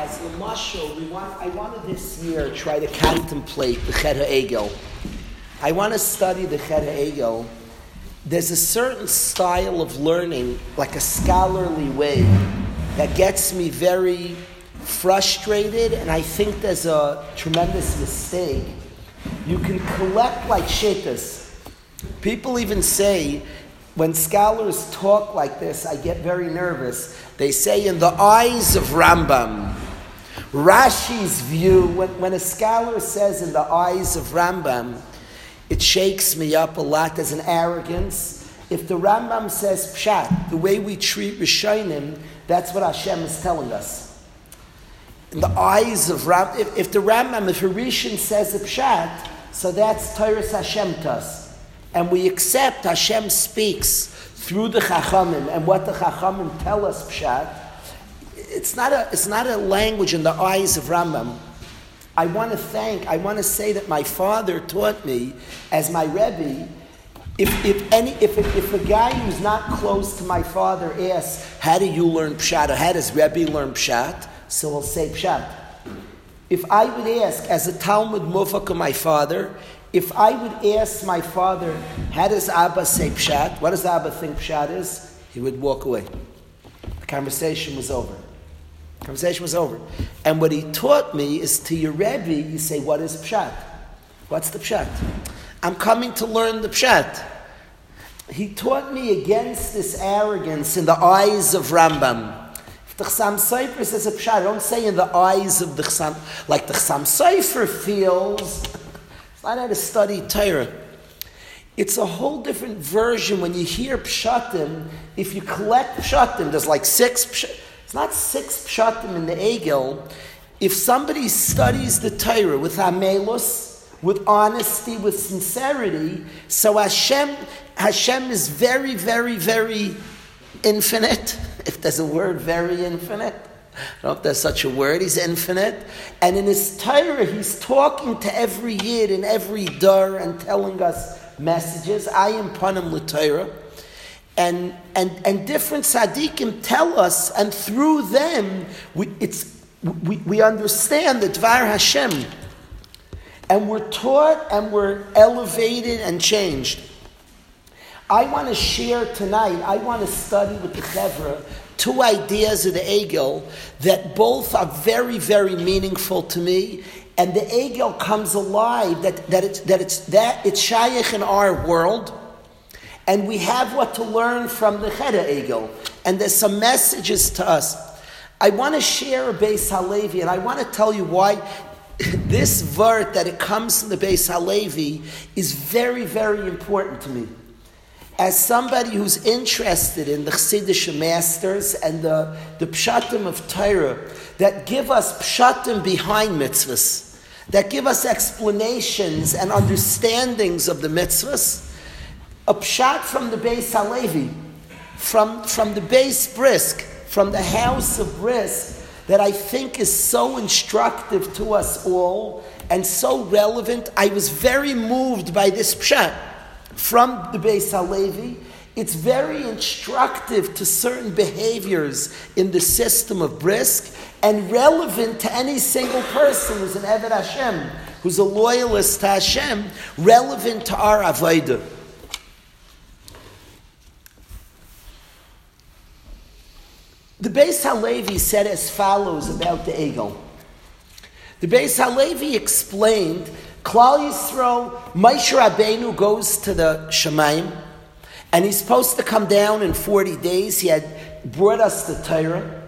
as the mashal, we want, I wanted this year try to contemplate the Chet Egel. I want to study the Chet Egel. There's a certain style of learning, like a scholarly way, that gets me very frustrated, and I think there's a tremendous mistake. You can collect like shittas. People even say, when scholars talk like this, I get very nervous. They say, in the eyes of Rambam, Rashi's view, when, when a scholar says in the eyes of Rambam, it shakes me up a lot as an arrogance. If the Rambam says pshat, the way we treat Rishonim, that's what Hashem is telling us. In the eyes of Ram, if, if the Rambam, if a Rishon says a pshat, so that's Torah Hashem to us. And we accept Hashem speaks through the Chachamim and what the Chachamim tell us pshat. It's not a, it's not a language in the eyes of Rambam. I want to thank, I want to say that my father taught me as my Rebbe if, if, any, if, if a guy who's not close to my father asks, how do you learn Pshat, or how does Rebbe learn Pshat? So he'll say Pshat. If I would ask, as a Talmid Muvhak of my father, if I would ask my father, how does Abba say Pshat? What does Abba think Pshat is? He would walk away. The conversation was over. Conversation was over. And what he taught me is to your Rebbe, you say, what is Pshat? What's the Pshat? I'm coming to learn the Pshat. He taught me against this arrogance in the eyes of Rambam. The Chassam Sofer says a Pshat, I don't say in the eyes of the Chassam, like the Chassam Sofer feels. Not how to study Torah. It's a whole different version when you hear Pshatim. If you collect Pshatim, there's like six Pshatim. It's not six Pshatim in the Egel. If somebody studies the Torah with Amelus, with honesty, with sincerity. So Hashem, Hashem is very, very, very infinite. If there's a word, very infinite. I don't know if there's such a word. He's infinite. And in his Torah, he's talking to every yid and every dar and telling us messages. I am panim l'Torah. And, and, and different tzaddikim tell us, and through them, we, it's, we, we understand the Dvar Hashem and we're taught and we're elevated and changed. I want to share tonight, I want to study with the Chevra two ideas of the Egel that both are very, very meaningful to me. And the Egel comes alive that, that, it's, that it's that it's Shaykh in our world. And we have what to learn from the Cheda Egel. And there's some messages to us. I want to share a Beis Halevi, and I want to tell you why this vert that it comes from the Beis Halevi is very, very important to me. As somebody who's interested in the Chassidish masters and the, the pshatim of Torah that give us pshatim behind mitzvahs, that give us explanations and understandings of the mitzvahs, a pshat from the Beis Halevi, from, from the Beis Brisk, from the house of Brisk, that I think is so instructive to us all and so relevant. I was very moved by this pshat from the Beis Halevi. It's very instructive to certain behaviors in the system of brisk and relevant to any single person who's an Eved Hashem, who's a loyalist to Hashem, relevant to our Avodah. The Beis Halevi said as follows about the Egel. The Beis Halevi explained, Klal Yisrael, Moshe Rabbeinu goes to the Shemaim, and he's supposed to come down in 40 days. He had brought us the Torah.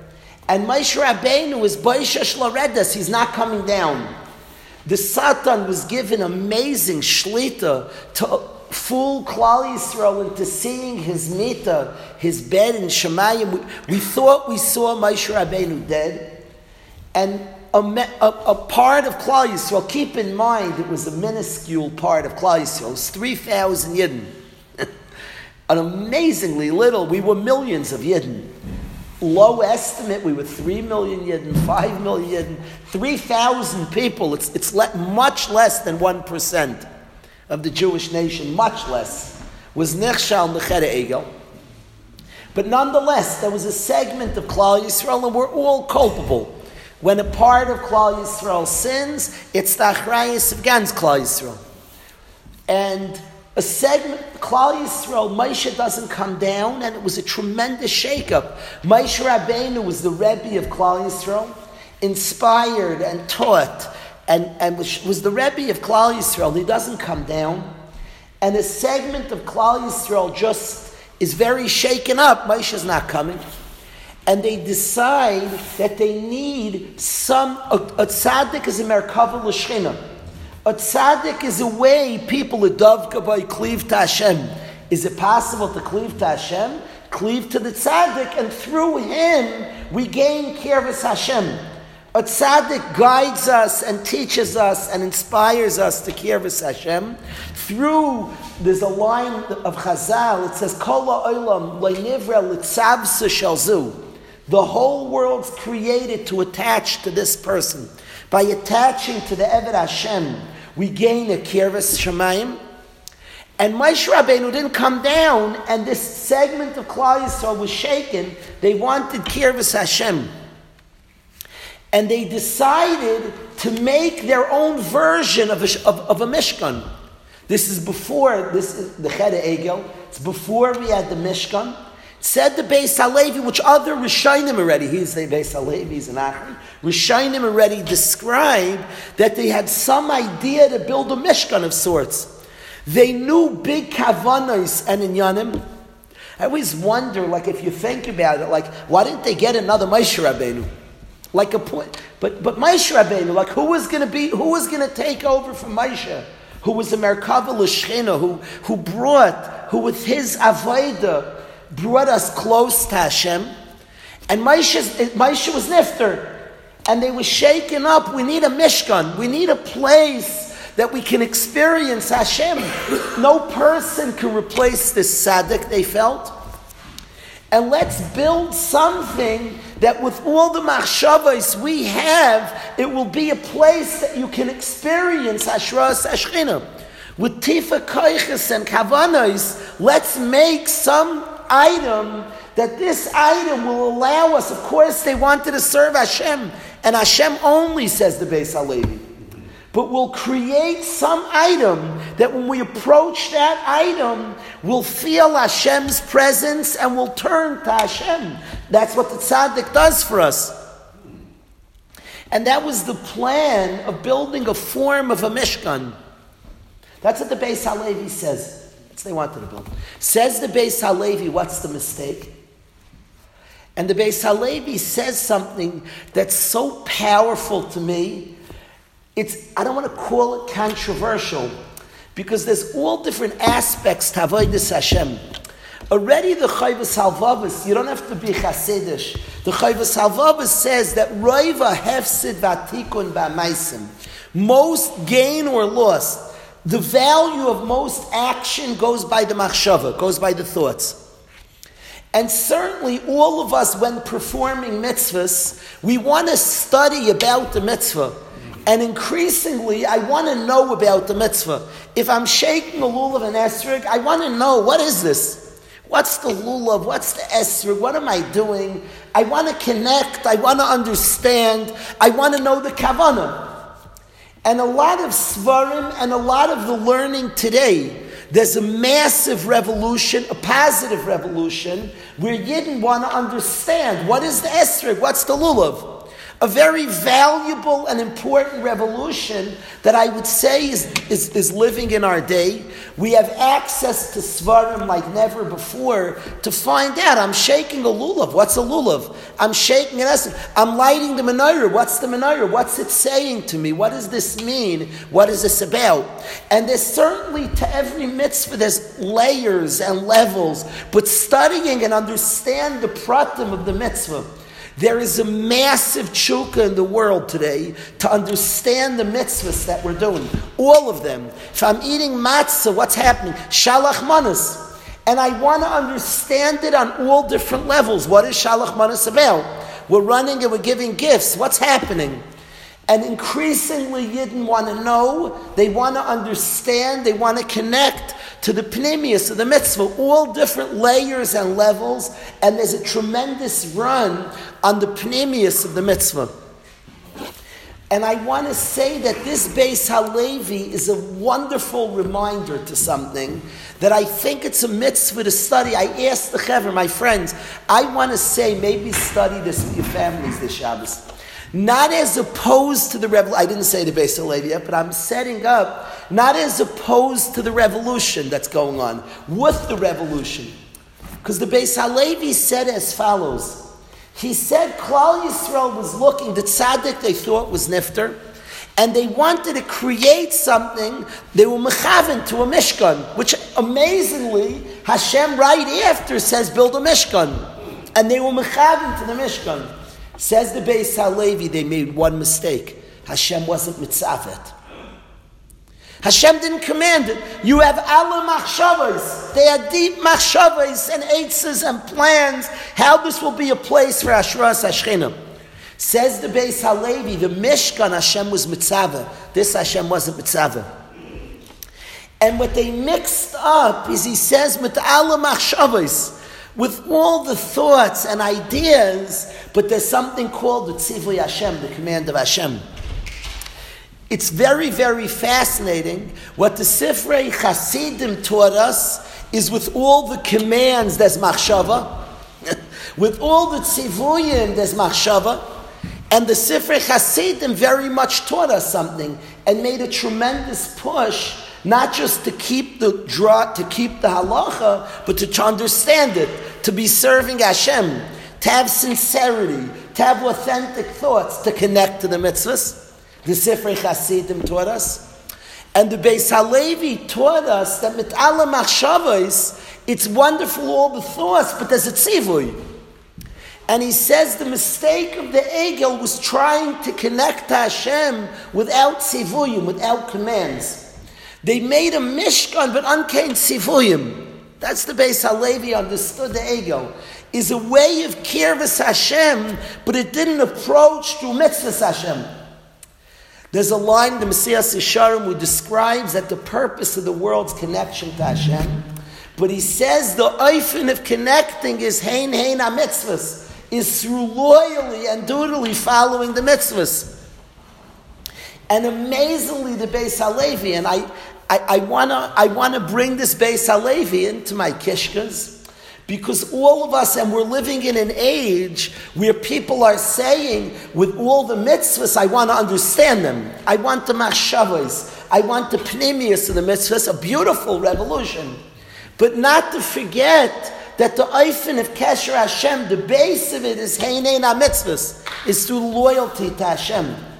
And Moshe Rabbeinu is Baishash Laredas, he's not coming down. The Satan was given amazing shlita to fool Klal Yisrael into seeing his mita, his bed in Shemayim. We, we thought we saw Moshe Rabbeinu dead, and a, a, a, part of Klal Yisrael. Keep in mind, it was a minuscule part of Klal Yisrael. It was three thousand yidden. An amazingly little. We were millions of yidden. Low estimate, we were 3 million Yidden, 5 million Yidden, 3,000 people. It's, it's le- much less than 1% of the Jewish nation, much less, was Nechshal Nechera Egel. But nonetheless, there was a segment of Klal Yisrael, and we're all culpable. When a part of Klal Yisrael sins, it's the achrayus against Klal Yisrael. And a segment, Klal Yisrael, Moshe doesn't come down, and it was a tremendous shakeup. Moshe Rabbeinu was the Rebbe of Klal Yisrael, inspired and taught, and, and was, was the Rebbe of Klal Yisrael. He doesn't come down. And a segment of Klal Yisrael just is very shaken up. Moshe is not coming. And they decide that they need some, a, a tzaddik is a merkava l'shchina. A tzaddik is a way people adovka by cleave to Hashem. Is it possible to cleave to Hashem? Cleave to the tzaddik, and through him we gain kirvas Hashem. A tzaddik guides us and teaches us and inspires us to kirvas Hashem. Through there's a line of Chazal. It says, "Kol ha'olam le'nivra l'tzavsa shalzu." The whole world's created to attach to this person. By attaching to the Eved Hashem, we gain a Kirvas Shemaim. And Moshe Rabbeinu didn't come down, and this segment of Klal Yisrael was shaken. They wanted Kirvas Hashem. And they decided to make their own version of a, of, of a Mishkan. This is before, this is the Ched Egel. It's before we had the Mishkan. Said the Beis Halevi, which other Rishonim already, he's the Beis Halevi, he's an Achron, Rishonim already described that they had some idea to build a Mishkan of sorts. They knew big Kavanos and Inyanim. I always wonder, like, if you think about it, like, why didn't they get another Moshe Rabbeinu? Like a point, but but Moshe Rabbeinu, like, who was going to be, who was going to take over from Moshe? Who was a Merkava L'Shchina, who, who brought, who with his Avodah, brought us close to Hashem. And Moshe was nifter. And they were shaken up. We need a Mishkan. We need a place that we can experience Hashem. No person can replace this tzaddik, they felt. And let's build something that with all the machshavas we have, it will be a place that you can experience Hashras Hashchina. With Tifa Koiches and Kavanos, let's make some item that this item will allow us. Of course, they wanted to serve Hashem, and Hashem only says the Beis Halevi. But we'll create some item that when we approach that item, we'll feel Hashem's presence and we'll turn to Hashem. That's what the tzaddik does for us. And that was the plan of building a form of a Mishkan. That's what the Beis Halevi says. That's what they wanted to build. Says the Beis Halevi, what's the mistake? And the Beis Halevi says something that's so powerful to me. It's I don't want to call it controversial because there's all different aspects to avoidus Hashem. Already the Chayvus Halvavus, you don't have to be Hasidish. The Chayvus Halvavus says that Roiva hefsid vatikun ba'maisim. Most gain or loss the value of most action goes by the machshava, goes by the thoughts. And certainly, all of us, when performing mitzvahs, we want to study about the mitzvah. And increasingly, I want to know about the mitzvah. If I'm shaking the lulav and esrog, I want to know what is this? What's the lulav? What's the esrog? What am I doing? I want to connect. I want to understand. I want to know the kavanah. And a lot of svarim and a lot of the learning today, there's a massive revolution, a positive revolution, where Yidden want to understand what is the esrog, what's the lulav a very valuable and important revolution that I would say is, is, is, living in our day. We have access to Svarim like never before to find out. I'm shaking a lulav. What's a lulav? I'm shaking an essence. I'm lighting the menorah. What's the menorah? What's it saying to me? What does this mean? What is this about? And there's certainly to every mitzvah, there's layers and levels, but studying and understand the pratim of the mitzvah there is a massive chuka in the world today to understand the mitzvahs that we're doing. All of them. If I'm eating matzah, what's happening? Shalach manas. And I want to understand it on all different levels. What is Shalach manas about? We're running and we're giving gifts. What's happening? And increasingly, Yidden want to know, they want to understand, they want to connect to the pneumius of the mitzvah, all different layers and levels, and there's a tremendous run on the pneumius of the mitzvah. And I want to say that this Beis Halevi is a wonderful reminder to something that I think it's a mitzvah to study. I asked the Chaver, my friends, I want to say maybe study this with your families this Shabbos. Not as opposed to the revolution. I didn't say the Beis yet, but I'm setting up not as opposed to the revolution that's going on, with the revolution. Because the Beis Halevi said as follows. He said Klal Yisrael was looking, the tzaddik they thought was Nifter, and they wanted to create something, they were mechaven to a Mishkan, which amazingly, Hashem right after says build a Mishkan. And they were mechaven to the Mishkan. Says the Beis Halevi, they made one mistake. Hashem wasn't mitzavet. Hashem didn't command it. You have Allah machshavas. They had deep machshavas and eitzes and plans how this will be a place for Ashras Hashchinim. Says the Beis Halevi, the Mishkan Hashem was mitzvah. This Hashem wasn't mitzvah. And what they mixed up is he says with Allah machshavas with all the thoughts and ideas, but there's something called the Tzivui Hashem, the command of Hashem. It's very, very fascinating. What the Sifrei Chasidim taught us is with all the commands, there's machshava. with all the tzivuyim, there's machshava. And the Sifrei Chasidim very much taught us something and made a tremendous push, not just to keep the draw, to keep the halacha, but to, understand it, to be serving Hashem, to have sincerity, to have authentic thoughts, to connect to the mitzvahs. The Sifrei Chasidim taught us. And the Beis Halevi taught us that mit ala machshavos, it's wonderful all the thoughts, but there's a tzivui. And he says the mistake of the Egel was trying to connect to Hashem without tzivuyim, without commands. They made a mishkan, but unkain tzivuyim. That's the Beis Halevi understood the Egel. Is a way of kirvas Hashem, but it didn't approach through mitzvahs Hashem. There's a line in the Messias Yesharim who describes that the purpose of the world's connection to Hashem. But he says the oifen of connecting is hein hein mitzvahs, is through loyally and dutifully following the mitzvahs. And amazingly, the Beis Halevi, and I, I, I want to I wanna bring this Beis Halevi into my kishkas, because all of us, and we're living in an age where people are saying, with all the mitzvahs, I want to understand them. I want the machshavas. I want the pnimius of the mitzvahs, a beautiful revolution. But not to forget that the oifen of Kesher Hashem, the base of it is Heinein mitzvahs, is through loyalty to Hashem.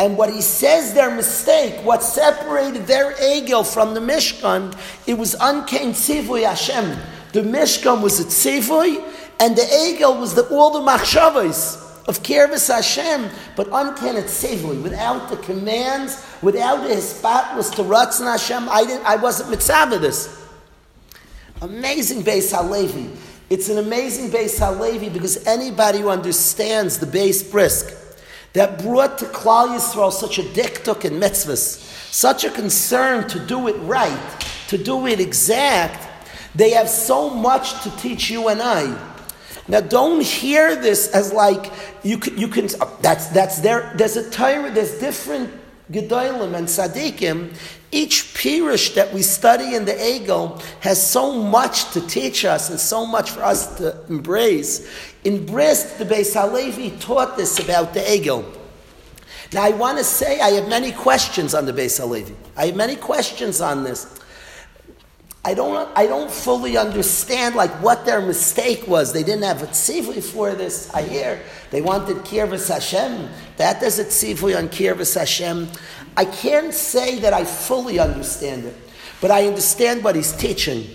And what he says their mistake, what separated their egel from the Mishkan, it was unkain tzivui Hashem. The Mishkan was a tzivoy, and the Egel was the, all the machshavas of Kirvis Hashem, but unten at without the commands, without the hispat to Ratzon Hashem, I, didn't, I wasn't mitzvah this. Amazing Beis Halevi. It's an amazing Beis Halevi because anybody who understands the base brisk that brought to Klal Yisrael such a diktuk and mitzvahs, such a concern to do it right, to do it exact, they have so much to teach you and I. Now, don't hear this as like you can. You can that's that's there. There's a Torah. There's different gedolim and tzaddikim. Each pirush that we study in the Egel has so much to teach us and so much for us to embrace. In Brisk, the Beis Halevi taught this about the Egel. Now, I want to say I have many questions on the Beis Halevi. I have many questions on this. I don't, I don't fully understand like what their mistake was. They didn't have a tzivui for this. I hear they wanted kirvas Hashem. That there's a tzivui on kirvas Hashem. I can't say that I fully understand it, but I understand what he's teaching.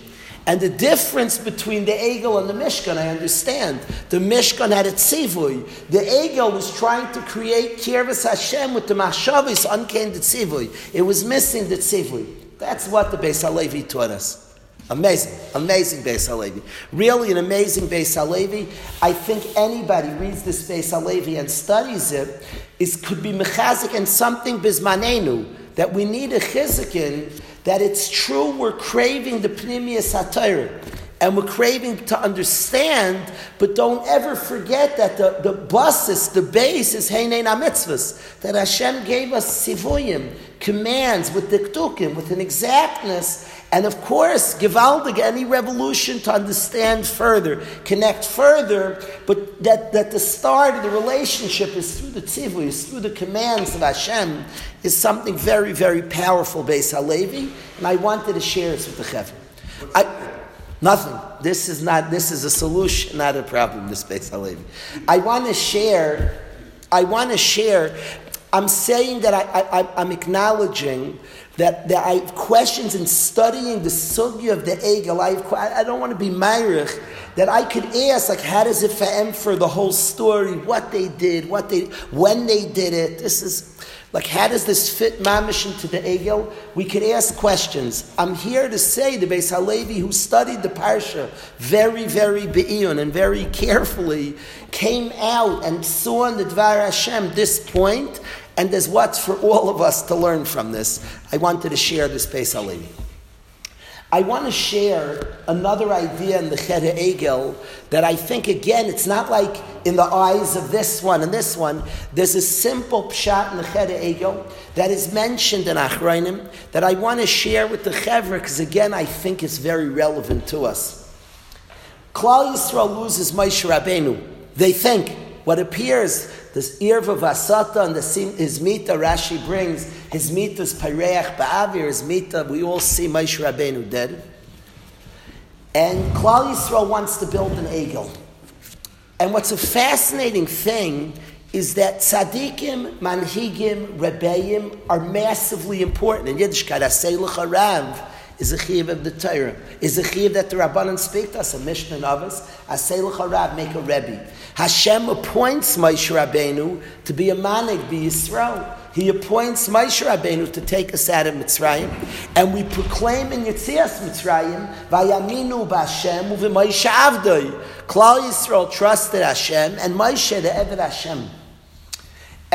And the difference between the Egel and the Mishkan, I understand. The Mishkan had a tzivui. The Egel was trying to create kirvas Hashem with the machshavos uncanny tzivui. It was missing the tzivui. That's what the Beis Halevi taught us. Amazing, amazing Beis Halevi. Really an amazing Beis Halevi. I think anybody reads this Beis Halevi and studies it, is could be mechazik and something bismanenu, that we need a chizikin, that it's true we're craving the pnimius satire. and we're craving to understand, but don't ever forget that the, the basis, the base is Heinein mitzvahs, that Hashem gave us sivuyim, commands with the diktukim, with an exactness, and of course, Givaldig, any revolution to understand further, connect further, but that, that the start of the relationship is through the tzivui, is through the commands of Hashem, is something very, very powerful, Beis Halevi, and I wanted to share this with the Chevron. I, Nothing. This is not. This is a solution, not a problem. This Beis Halevi. I want to share. I want to share. I'm saying that I, I, I'm acknowledging that, that I have questions in studying the sugya of the egel. I, have, I don't want to be myrich. That I could ask, like, how does it fit for the whole story, what they did, what they, when they did it. This is like, how does this fit mamish into the egel? We could ask questions. I'm here to say the Beis Halevi, who studied the parsha very, very be'iyun and very carefully, came out and saw in the Dvar Hashem this point and there's what's for all of us to learn from this. I wanted to share this Halevi. I want to share another idea in the Cheder Egel that I think, again, it's not like in the eyes of this one and this one. There's a simple pshat in the Cheder Egel that is mentioned in Achrayim that I want to share with the Chevra because, again, I think it's very relevant to us. Klal Yisrael loses Moshe Rabbeinu. They think what appears this Irva Vasata and the, his Mita Rashi brings, his Mita's Pareach Ba'avir, his Mita, we all see Moshe Rabbeinu dead. And Klal Yisrael wants to build an Egel. And what's a fascinating thing is that tzaddikim, manhigim, rebbeim are massively important. In Yiddishkeit, asay l'charav is a chiv of the Torah. Is a chiv that the Rabbanan speak to us, a Mishnah of us, asay l'charav, make a rebbe. Hashem appoints Moshe Rabbeinu to be a manig, be Yisrael. He appoints Moshe Rabbeinu to take us out of Mitzrayim, and we proclaim in Yitzias Mitzrayim, Vayaminu b'Hashem u'v'Moshe Avdoi. Klal Yisrael trusted Hashem, and Moshe the Eved Hashem.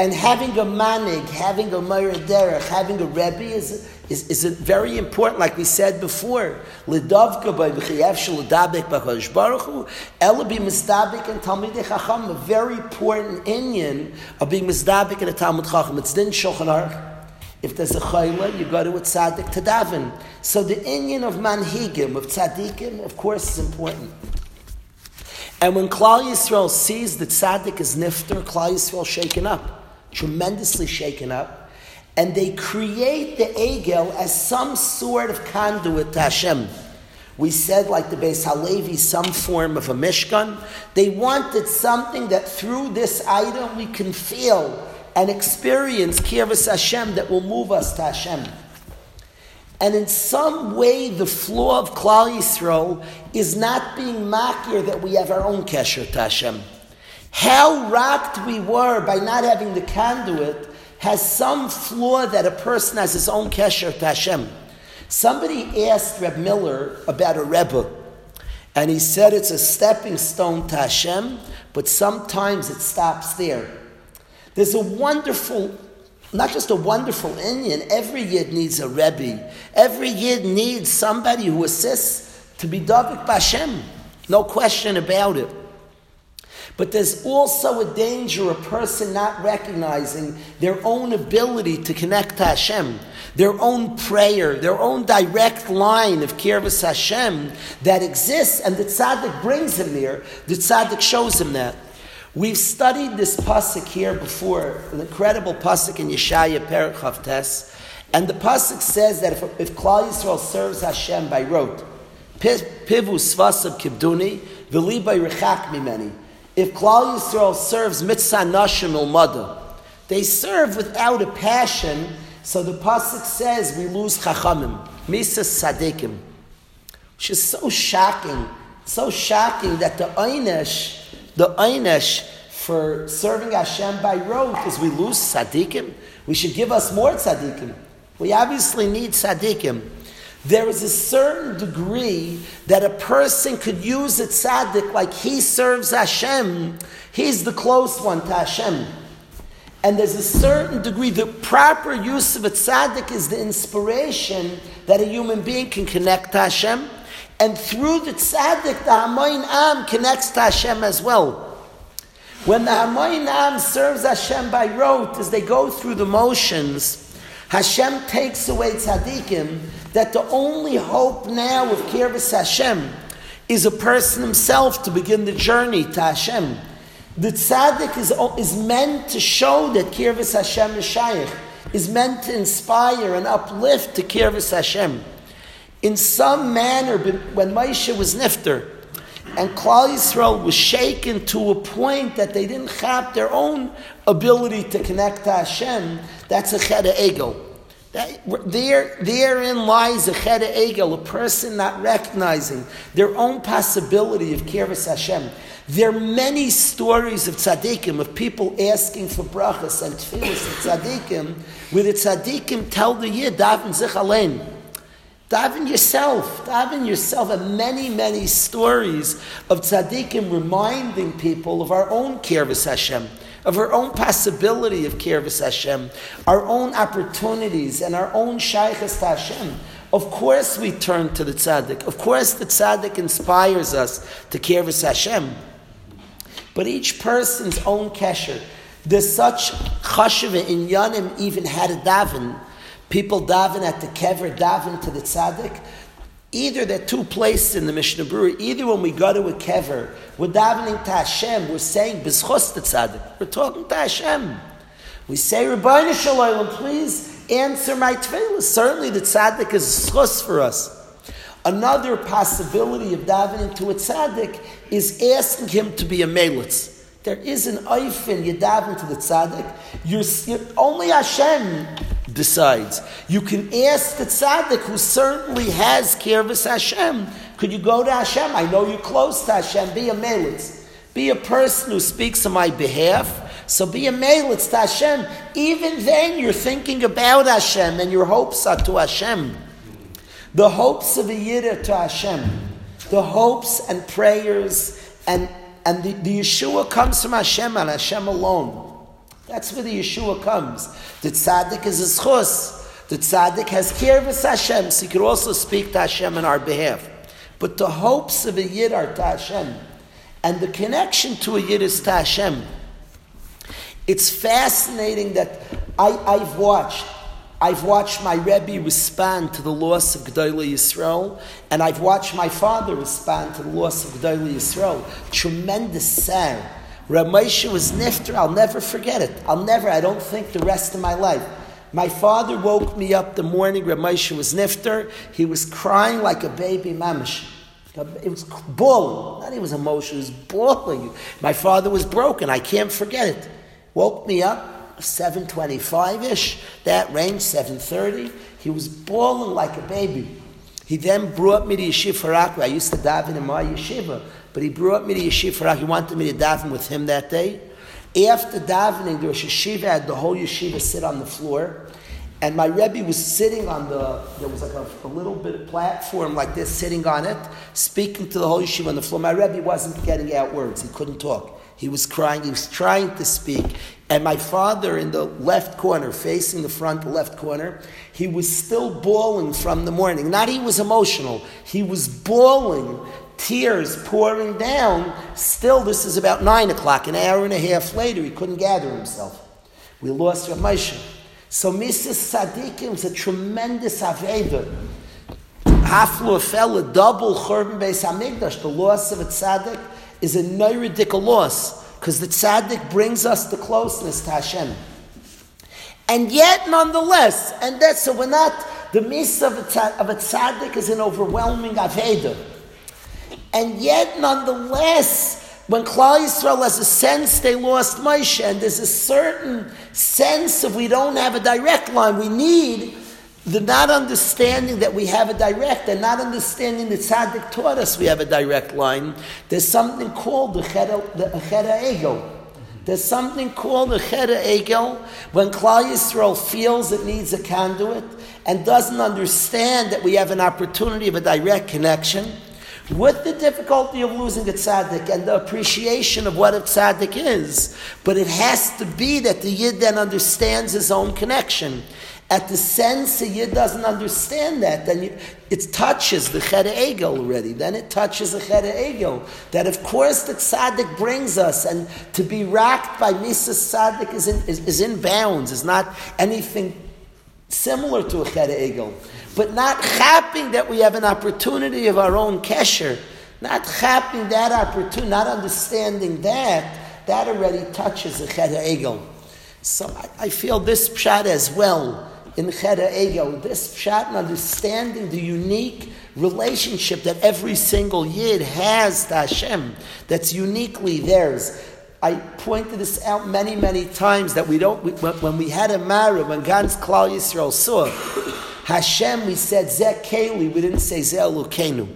And having a manig, having a Meir Derech, having a Rebbe is, is, is very important, like we said before. Lidavka by be mizdabek and talmidei chacham, a very important inyan of being mizdabek in a Talmud chacham. It's din shulchan aruch. If there's a chayla, you go to a tzaddik to daven. So the inyan of manhigim, of tzaddikim, of course, is important. And when Klal Yisrael sees that tzaddik is nifter, Klal Yisrael shaken up, tremendously shaken up and they create the Egel as some sort of conduit to Hashem. We said, like the Beis Halevi, some form of a Mishkan. They wanted something that through this item we can feel and experience Kirvas Hashem that will move us to Hashem. And in some way, the flaw of Klal Yisrael is not being makir that we have our own kesher to Hashem. How rocked we were by not having the conduit has some flaw that a person has his own kesher to Hashem. Somebody asked Reb Miller about a Rebbe, and he said it's a stepping stone to Hashem, but sometimes it stops there. There's a wonderful, not just a wonderful Indian, every Yid needs a Rebbe. Every Yid needs somebody who assists to be Davik Bashem. No question about it. But there's also a danger a person not recognizing their own ability to connect to Hashem, their own prayer, their own direct line of Kirvas Hashem that exists, and the tzaddik brings him there. The tzaddik shows him that. We've studied this pasuk here before, an incredible pasuk in Yeshaya Perich and the pasuk says that if, if Klal Yisrael serves Hashem by rote, pivu svasab kibduni, v'libay rechak mimeni. If Klal Yisrael serves mitzvah nashim ilmada, they serve without a passion. So the pasuk says we lose chachamim, misa sadikim, which is so shocking, so shocking that the einish, the einish for serving Hashem by rote is we lose tzaddikim. We should give us more tzaddikim. We obviously need tzaddikim there is a certain degree that a person could use a tzaddik like he serves Hashem. He's the close one to Hashem. And there's a certain degree, the proper use of a tzaddik is the inspiration that a human being can connect to Hashem. And through the tzaddik, the Hamoin Am connects to Hashem as well. When the Hamoin Am serves Hashem by rote, as they go through the motions, Hashem takes away tzaddikim, that the only hope now of Kirvis Hashem is a person himself to begin the journey to Hashem. The tzaddik is, is meant to show that Kirvis Hashem is shaykh, is meant to inspire and uplift to Kirvis Hashem. In some manner, when Moshe was nifter, and Klal Yisrael was shaken to a point that they didn't have their own ability to connect to Hashem, that's a ched egel. That, there, therein lies a ched egel, a person not recognizing their own possibility of kirvas Hashem. There are many stories of tzaddikim, of people asking for brachas and tefillas of tzaddikim, where the tzaddikim tell the yid, daven zich alein. Daven yourself, daven yourself, and many, many stories of tzaddikim reminding people of our own kirvas Hashem of our own possibility of Kirvis Hashem, our own opportunities, and our own Shaykhas to Hashem. Of course, we turn to the tzaddik. Of course, the tzaddik inspires us to Kirvis Hashem. But each person's own kesher. There's such chashiva in Yanim even had a daven. People daven at the kever, daven to the tzaddik. Either there are two places in the Mishnah Berurah. Either when we go to a kever, we're davening to Hashem, we're saying b'schos the tzaddik. We're talking to Hashem. We say, Rabbi Shalom, please answer my tefillah. Certainly the tzaddik is schos for us. Another possibility of davening to a tzaddik is asking him to be a melitz. There is an oifin, you daven to the tzaddik. You're, you're, only Hashem decides. You can ask the tzaddik who certainly has care kirvus Hashem. Could you go to Hashem? I know you're close to Hashem. Be a melitz. Be a person who speaks on my behalf. So be a melitz to Hashem. Even then, you're thinking about Hashem and your hopes are to Hashem. The hopes of a yid to Hashem. The hopes and prayers and, and the, the Yeshua comes from Hashem and Hashem alone. That's where the Yeshua comes. The tzaddik is a schus. The tzaddik has kirvus Hashem, so he could also speak to Hashem on our behalf. But the hopes of a yid are to Hashem. And the connection to a yid is to Hashem. It's fascinating that I, I've watched I've watched my Rebbe respond to the loss of Gedolei Yisrael, and I've watched my father respond to the loss of Gedolei Yisrael. Tremendous sad. Ramesha was nifter. I'll never forget it. I'll never. I don't think the rest of my life. My father woke me up the morning. Ramesha was nifter. He was crying like a baby mamish. It was bawling. Not he was emotional. He was bawling. My father was broken. I can't forget it. Woke me up 7.25 ish. That range 7.30. He was bawling like a baby. He then brought me to Yeshiva I used to daven in my yeshiva. But he brought me to Yeshiva. He wanted me to daven with him that day. After davening, there was yeshiva, had the whole yeshiva sit on the floor. And my Rebbe was sitting on the, there was like a, a, little bit of platform like this, sitting on it, speaking to the whole yeshiva on the floor. My Rebbe wasn't getting out words. He couldn't talk. He was crying. He was trying to speak. And my father in the left corner, facing the front left corner, he was still bawling from the morning. Not he was emotional. He was bawling tears pouring down. Still, this is about nine o'clock, an hour and a half later, he couldn't gather himself. We lost Rav Moshe. So Mrs. Sadiqim is a tremendous Aveda. Haflu fell a double Churban Beis Hamikdash. The loss of a tzaddik is a neuridical loss because the tzaddik brings us the closeness to Hashem. And yet, nonetheless, and that's so we're not the miss of a, tzaddik is an overwhelming Aveda. And yet, nonetheless, when Klal Yisrael has a sense they lost Moshe, and there's a certain sense of we don't have a direct line, we need the not understanding that we have a direct, and not understanding that Tzaddik taught us we have a direct line. There's something called the Chera Ego. There's something called the Chera Ego when Klal Yisrael feels it needs a conduit and doesn't understand that we have an opportunity of a direct connection with the difficulty of losing a tzaddik and the appreciation of what a tzaddik is. But it has to be that the yid then understands his own connection. at the sense the Yid doesn't understand that, then it touches the Chet Egel already. Then it touches the Chet Egel. That of course the tzaddik brings us, and to be racked by Misa tzaddik is in, is, is in bounds, is not anything similar to a Chet Egel. But not happing that we have an opportunity of our own kesher, not happing that opportunity, not understanding that, that already touches the Chet Egel. So I, I feel this pshat as well in Chera Ego, this pshat and understanding the unique relationship that every single Yid has to Hashem, that's uniquely theirs. I pointed this out many, many times that we don't, when we had a marriage, when God's Klal Yisrael saw Hashem, we said Keli, we didn't say Zeh.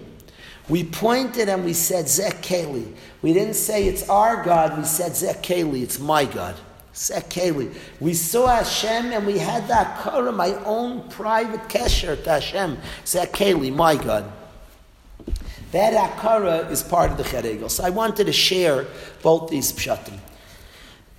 We pointed and we said Keli. We didn't say it's our God, we said Keli, it's my God. Sekeli. We saw Hashem and we had that Korah, my own private kesher to Hashem. Sekeli, my God. That Akara is part of the Cheregel. So I wanted to share both these pshatim.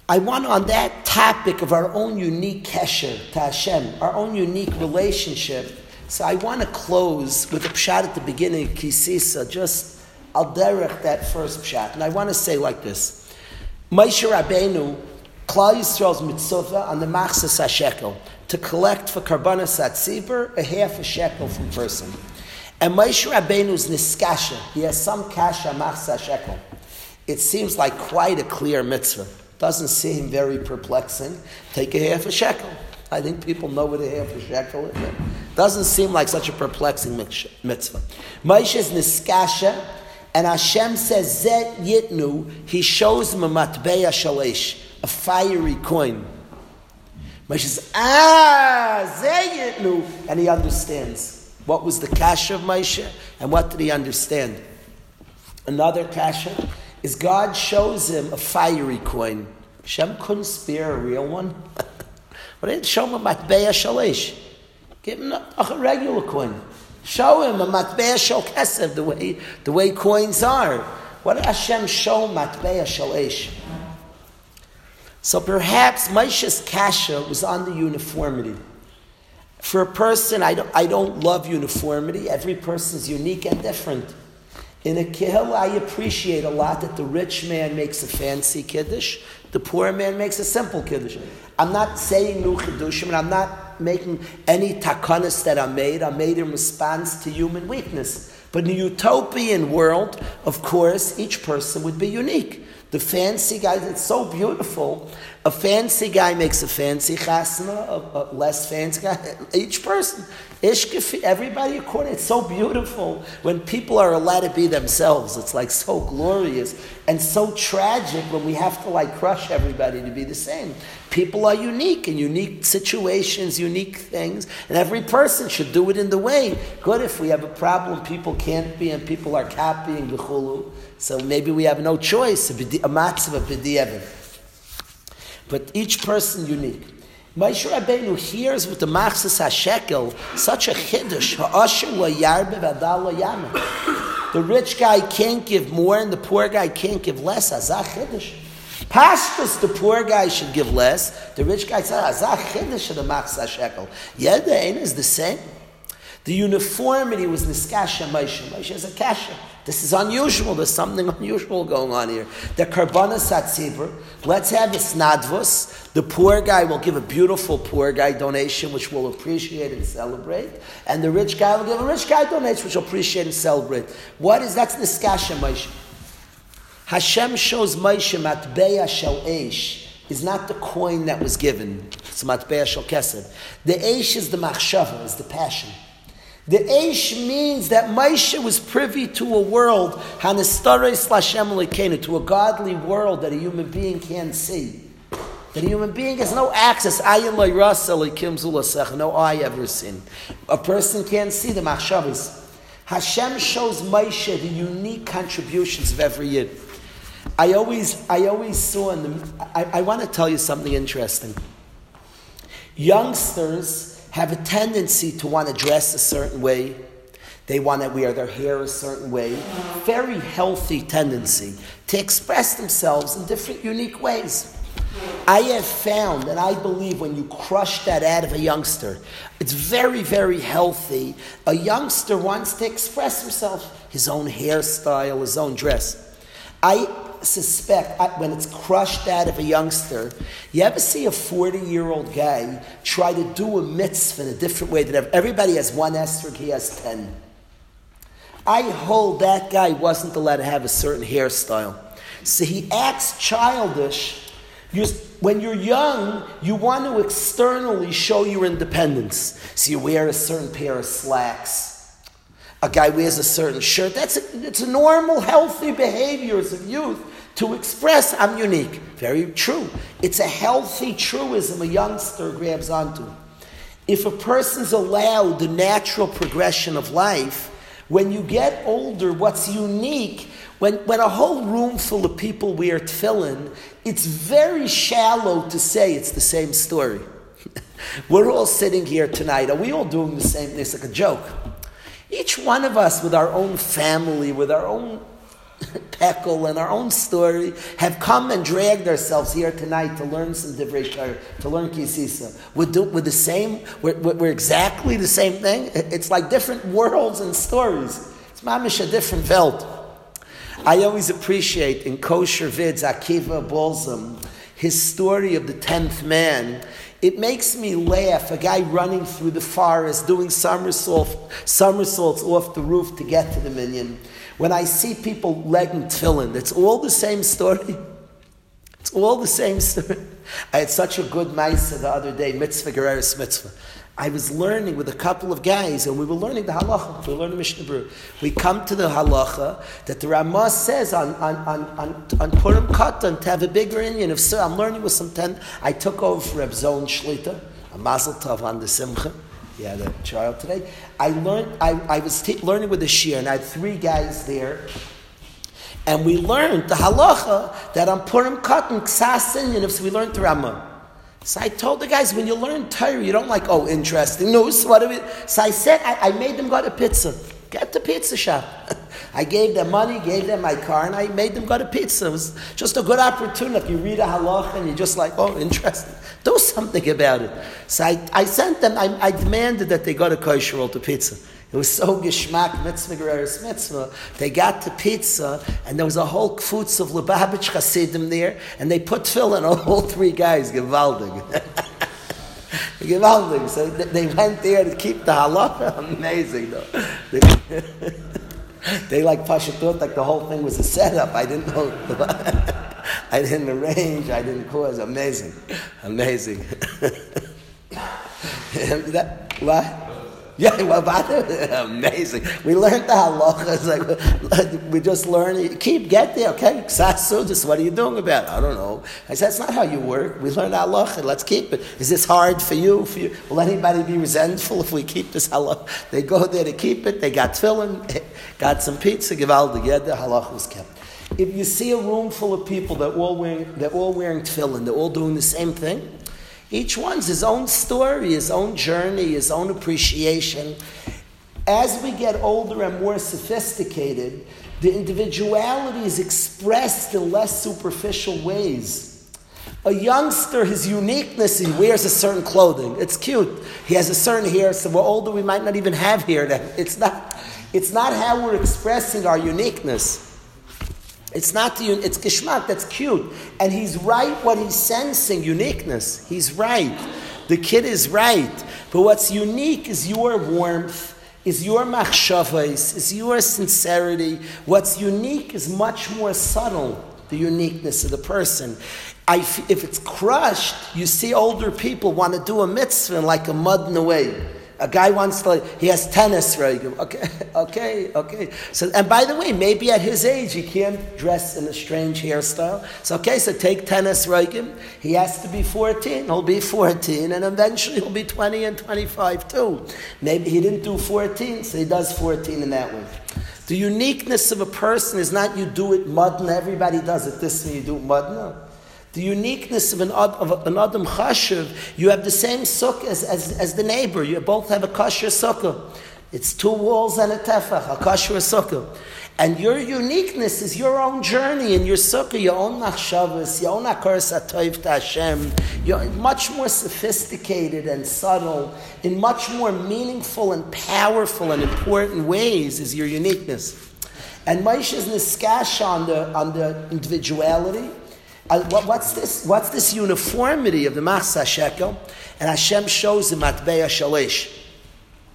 I want on that topic of our own unique kesher to Hashem, our own unique relationship. So I want to close with a pshat at the beginning, of Ki Sisa, just al derech that first pshat. And I want to say like this. Moshe Rabbeinu Klal Yisrael's mitzvah on the machzas shekel to collect for karbanas atzibur a half a shekel from person. And Moshe Rabbeinu's niskasha, he has some kasha machzas shekel. It seems like quite a clear mitzvah. Doesn't seem very perplexing. Take a half a shekel. I think people know what a half a shekel is. Doesn't seem like such a perplexing mitzvah. Moshe's niskasha, and Hashem says, Zet yitnu, he shows him a matbeya shalish a fiery coin. Moshe says, Ah, Zayitnu. And he understands. What was the kasha of Moshe and what did he understand? Another kasha is God shows him a fiery coin. Shem couldn't spare a real one. but didn't show him a matbeya shalish. Give him a, a regular coin. Show him a matbeya shal the way, the way coins are. What did Hashem show matbeya shalish? So perhaps Moshe's kasha was on the uniformity. For a person, I don't, I don't love uniformity. Every person is unique and different. In a kihil, I appreciate a lot that the rich man makes a fancy kiddush, the poor man makes a simple kiddush. I'm not saying new kiddushim, and I'm not making any takanas that are made. I'm made in response to human weakness. But in a utopian world, of course, each person would be unique. The fancy guy, it's so beautiful. A fancy guy makes a fancy chasna, a, a less fancy guy. Each person, ishkefi, everybody according. It's so beautiful when people are allowed to be themselves. It's like so glorious and so tragic when we have to like crush everybody to be the same. People are unique in unique situations, unique things, and every person should do it in the way. Good if we have a problem, people can't be, and people are copying the chulu. So maybe we have no choice, a matzah b'di'evin. But each person unique. Moshe Rabbeinu hears with the Machzas HaShekel such a chiddush, ha'asher lo yarbe v'adal yamen. The rich guy can't give more and the poor guy can't give less. Azah chiddush. Pashtus, the poor guy should give less. The rich guy says, Azah chiddush of the Machzas HaShekel. Yeah, the is the same. The uniformity was niskasha Moshe. Moshe is a kasha. This is unusual. There's something unusual going on here. The karbana satzibur. Let's have a snadvus. The poor guy will give a beautiful poor guy donation, which we'll appreciate and celebrate. And the rich guy will give a rich guy donation, which we'll appreciate and celebrate. What is that's niskasha Moshe? Hashem shows Moshe matbeya shel eish is not the coin that was given. It's matbeya shel kesed. The eish is the machshava, is the passion. The Eish means that Moshe was privy to a world, to a godly world that a human being can't see. That a human being has no access. No eye ever seen. A person can't see the machshavas. Hashem shows Moshe the unique contributions of every yid. I always, I always saw in the. I, I want to tell you something interesting. Youngsters have a tendency to want to dress a certain way. They want to wear their hair a certain way. Very healthy tendency to express themselves in different unique ways. I have found, and I believe when you crush that out of a youngster, it's very, very healthy. A youngster wants to express himself, his own hairstyle, his own dress. I suspect when it's crushed out of a youngster, you ever see a 40 year old guy try to do a mitzvah in a different way than everybody has one esrog, he has 10. I hold that guy wasn't allowed to have a certain hairstyle. So he acts childish. You're, when you're young, you want to externally show your independence. So you wear a certain pair of slacks. A guy wears a certain shirt. That's a, it's a normal, healthy behaviors of youth to express I'm unique. Very true. It's a healthy truism a youngster grabs onto. If a person's allowed the natural progression of life, when you get older, what's unique, when, when a whole room full of people wear tefillin, it's very shallow to say it's the same story. We're all sitting here tonight. Are we all doing the same thing? It's like a joke. Each one of us, with our own family, with our own peckle and our own story, have come and dragged ourselves here tonight to learn some divrei Torah, to learn Ki Sisa. We're, do, we're the same. We're, we're, exactly the same thing. It's like different worlds and stories. It's mamish a different world. I always appreciate in kosher vids Akiva Balsam his story of the tenth man it makes me laugh. A guy running through the forest, doing somersault, somersaults off the roof to get to the minyan. When I see people legging tefillin, it's all the same story. It's all the same story. I had such a good mitzvah the other day, mitzvah gereris mitzvah. I was learning with a couple of guys, and we were learning the halacha. We were learning Mishnah Berurah. We come to the halacha that the Ramah says on on on on, on Purim Katan to have a bigger Indian. If so, I'm learning with some ten. I took over for Reb Zon Shlita, a Mazel Tov on the Simcha. He had a child today. I learned. I, I was t- learning with the Shir, and I had three guys there. And we learned the halacha that on Purim Katan, Ksas Indian, so we learned the Ramah. So I told the guys, when you learn Torah, you don't like, oh, interesting news. What do we? So I said, I, I made them go to pizza. Get the pizza shop. I gave them money, gave them my car, and I made them go to pizza. It was just a good opportunity. You read a halach and you're just like, oh, interesting. Do something about it. So I, I sent them, I, I demanded that they go to kosher to pizza. It was so geschmack mitzvah gereris mitzvah. They got to pizza, and there was a whole kfutz of Lubavitch Hasidim there, and they put tefillin on all three guys, gewaldig. gewaldig. So they went there to keep the halacha. Amazing, though. They, they like Pasha thought like the whole thing was a setup. I didn't know. I didn't arrange. I didn't cause. Amazing, amazing. that, what? Yeah, about amazing. We learned the halacha. It's like we just learn. Keep get there, okay? Sasu, just what are you doing about it? I don't know. I said that's not how you work. We learned halacha. Let's keep it. Is this hard for you? For you? Will anybody be resentful if we keep this halacha? They go there to keep it. They got tefillin, got some pizza. Give all together. Halacha was kept. If you see a room full of people that all wearing, they're all wearing tefillin, they're all doing the same thing. Each one's his own story, his own journey, his own appreciation. As we get older and more sophisticated, the individuality is expressed in less superficial ways. A youngster, his uniqueness, he wears a certain clothing. It's cute. He has a certain hair, so we're older, we might not even have hair. It's not, it's not how we're expressing our uniqueness. It's not the, it's geschmack, that's cute. And he's right what he's sensing, uniqueness. He's right. The kid is right. But what's unique is your warmth, is your machshavas, is your sincerity. What's unique is much more subtle, the uniqueness of the person. I, if it's crushed, you see older people want to do a mitzvah like a mud in the way. A guy wants to, he has tennis regim. Okay, okay, okay. So, and by the way, maybe at his age he can't dress in a strange hairstyle. So, okay, so take tennis regim. He has to be 14. He'll be 14, and eventually he'll be 20 and 25 too. Maybe he didn't do 14, so he does 14 in that way. The uniqueness of a person is not you do it mudna, everybody does it this way, you do it mudna the uniqueness of an, of an Adam Chashiv, you have the same sukkah as, as, as, the neighbor. You both have a kosher sukkah. It's two walls and a tefach, a kosher sukkah. And your uniqueness is your own journey and your sukkah, your own machshavas, your own akaras atoiv to Hashem. You're much more sophisticated and subtle, in much more meaningful and powerful and important ways is your uniqueness. And Moshe's niskash on the, on the individuality. What, what's, this, what's this uniformity of the Machsa Shekel? And Hashem shows the Matbeya Shel Eish.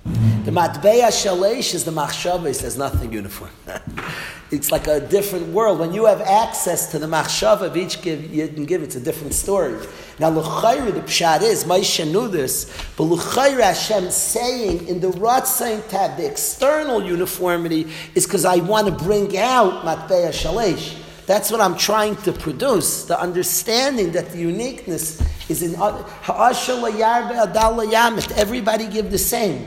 The matbeya shel eish is the machshava. There's nothing uniform. it's like a different world. When you have access to the machshava of each give, you can give, it's a different story. Now, l'chayr, the pshat is, Moshe knew this, but l'chayr Hashem saying in the Ratzain tab, the external uniformity is because I want to bring out matbeya shel eish. That's what I'm trying to produce. The understanding that the uniqueness is in everybody give the same.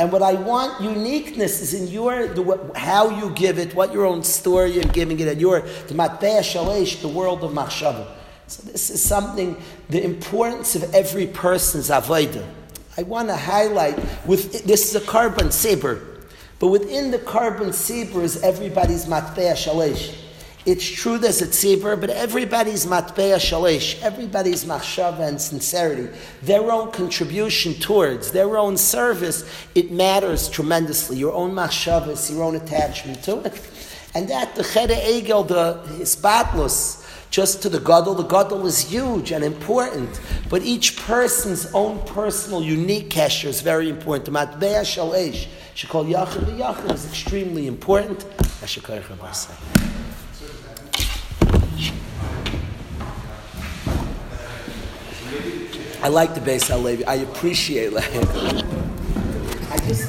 And what I want uniqueness is in your the, how you give it, what your own story you're giving it, and your the world of machshava. So this is something the importance of every person's avodah. I want to highlight with this is a korban tzibur, but within the korban tzibur is everybody's matbeh shel eish. It's true there's a tzibur, but everybody's matbeya shel eish, everybody's machshava and sincerity, their own contribution towards, their own service, it matters tremendously. Your own machshavas, your own attachment to it. And that, the chede egel, the hisbatlus, just to the gadol, the gadol is huge and important, but each person's own personal, unique kesher is very important. The matbeya shel eish, she called yachid, the yachid is extremely important. I like the Halevi. I appreciate that. I just